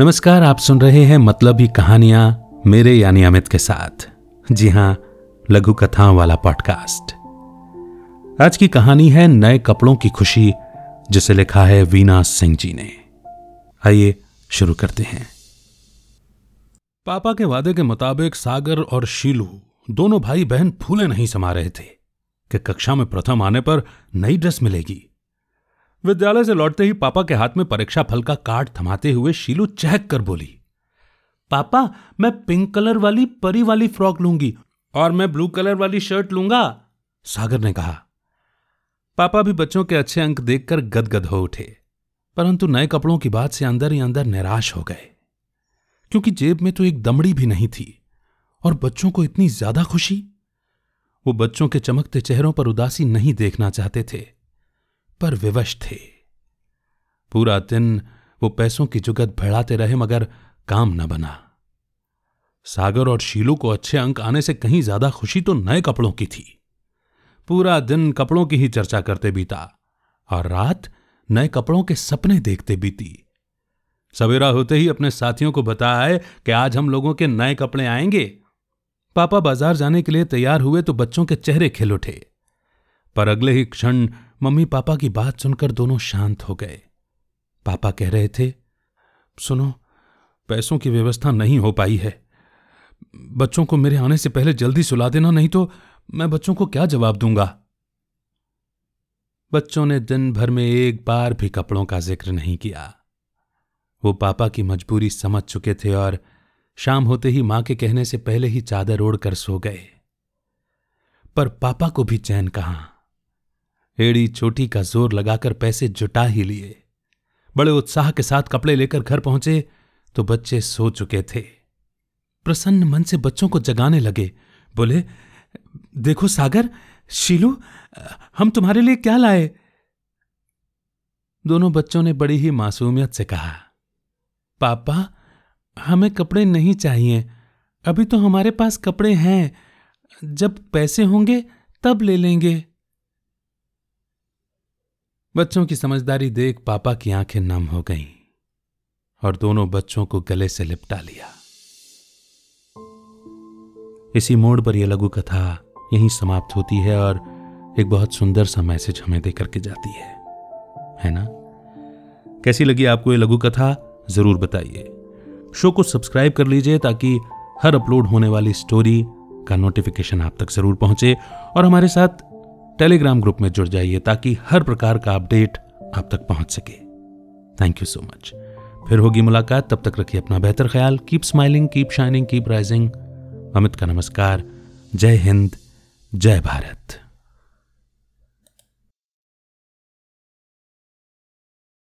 नमस्कार, आप सुन रहे हैं मतलब ही कहानियाँ मेरे यानी अमित के साथ। जी हाँ, लघु कथाओं वाला पॉडकास्ट आज की कहानी है नए कपड़ों की खुशी, जिसे लिखा है वीना सिंह जी ने। आइए शुरू करते हैं। पापा के वादे के मुताबिक सागर और शीलू दोनों भाई बहन फूले नहीं समा रहे थे कि कक्षा में प्रथम आने पर नई ड्रेस मिलेगी। विद्यालय से लौटते ही पापा के हाथ में परीक्षा फल का कार्ड थमाते हुए शीलू चहक कर बोली, पापा, मैं पिंक कलर वाली परी वाली फ्रॉक लूँगी और मैं ब्लू कलर वाली शर्ट लूँगा, सागर ने कहा। पापा भी बच्चों के अच्छे अंक देखकर गदगद हो उठे, परंतु नए कपड़ों की बात से अंदर ही अंदर निराश हो गए, क्योंकि जेब में तो एक दमड़ी भी नहीं थी और बच्चों को इतनी ज़्यादा खुशी? वो बच्चों के चमकते चेहरों पर उदासी नहीं देखना चाहते थे। पर विवश थे। पूरा दिन वो पैसों की जुगत भड़ाते रहे, मगर काम न बना। सागर और शीलू को अच्छे अंक आने से कहीं ज़्यादा खुशी तो नए कपड़ों की थी। पूरा दिन कपड़ों की ही चर्चा करते बीता, और रात नए कपड़ों के सपने देखते बीती। सवेरा होते ही अपने साथियों को बताया कि आज हम लोगों के नए कपड़े आएँगे। पापा बाज़ार जाने के लिए तैयार हुए तो बच्चों के चेहरे खिल उठे। पर अगले ही क्षण मम्मी पापा की बात सुनकर दोनों शांत हो गए। पापा कह रहे थे, सुनो, पैसों की व्यवस्था नहीं हो पाई है। बच्चों को मेरे आने से पहले जल्दी सुला देना, नहीं तो मैं बच्चों को क्या जवाब दूँगा? बच्चों ने दिन भर में एक बार भी कपड़ों का ज़िक्र नहीं किया। वो पापा की मजबूरी समझ चुके थे और शाम होते ही माँ के कहने से पहले ही चादर ओढ़कर सो गए। पर पापा को भी चैन कहाँ? एड़ी चोटी का ज़ोर लगाकर पैसे जुटा ही लिए। बड़े उत्साह के साथ कपड़े लेकर घर पहुँचे तो बच्चे सो चुके थे। प्रसन्न मन से बच्चों को जगाने लगे। बोले, देखो सागर, शीलू, हम तुम्हारे लिए क्या लाए? दोनों बच्चों ने बड़ी ही मासूमियत से कहा, पापा, हमें कपड़े नहीं चाहिए। अभी तो हमारे पास कपड़े हैं। जब पैसे होंगे, तब ले लेंगे। बच्चों की समझदारी देख पापा की आँखें नम हो गईं और दोनों बच्चों को गले से लिपटा लिया। इसी मोड़ पर यह लघु कथा यहीं समाप्त होती है और एक बहुत सुंदर सा मैसेज हमें देकर के जाती है। है ना? कैसी लगी आपको ये लघु कथा? ज़रूर बताइए। शो को सब्सक्राइब कर लीजिए ताकि हर अपलोड होने वाली स्टोरी का नोटिफिकेशन आप तक ज़रूर पहुँचे और हमारे साथ टेलीग्राम ग्रुप में जुड़ जाइए ताकि हर प्रकार का अपडेट आप तक पहुँच सके। थैंक यू सो मच फिर होगी मुलाकात, तब तक रखिए अपना बेहतर ख्याल। Keep smiling keep shining keep rising Amit का नमस्कार। जय हिंद, जय भारत।